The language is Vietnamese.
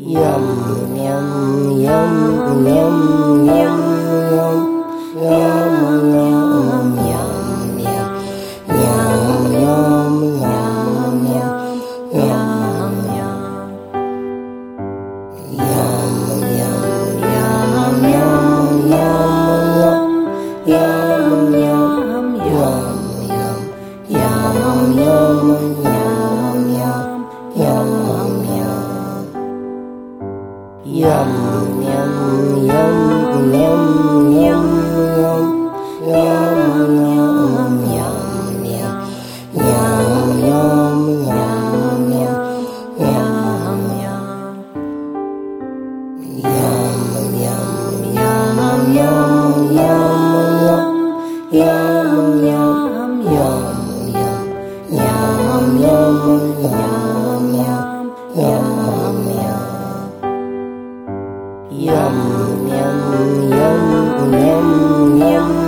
yum yum yum yum yum yum yum yum yum yum yum yum Yum, yum, yum, yum, yum, yum, yum. nhâm nhâm nhâm nhâm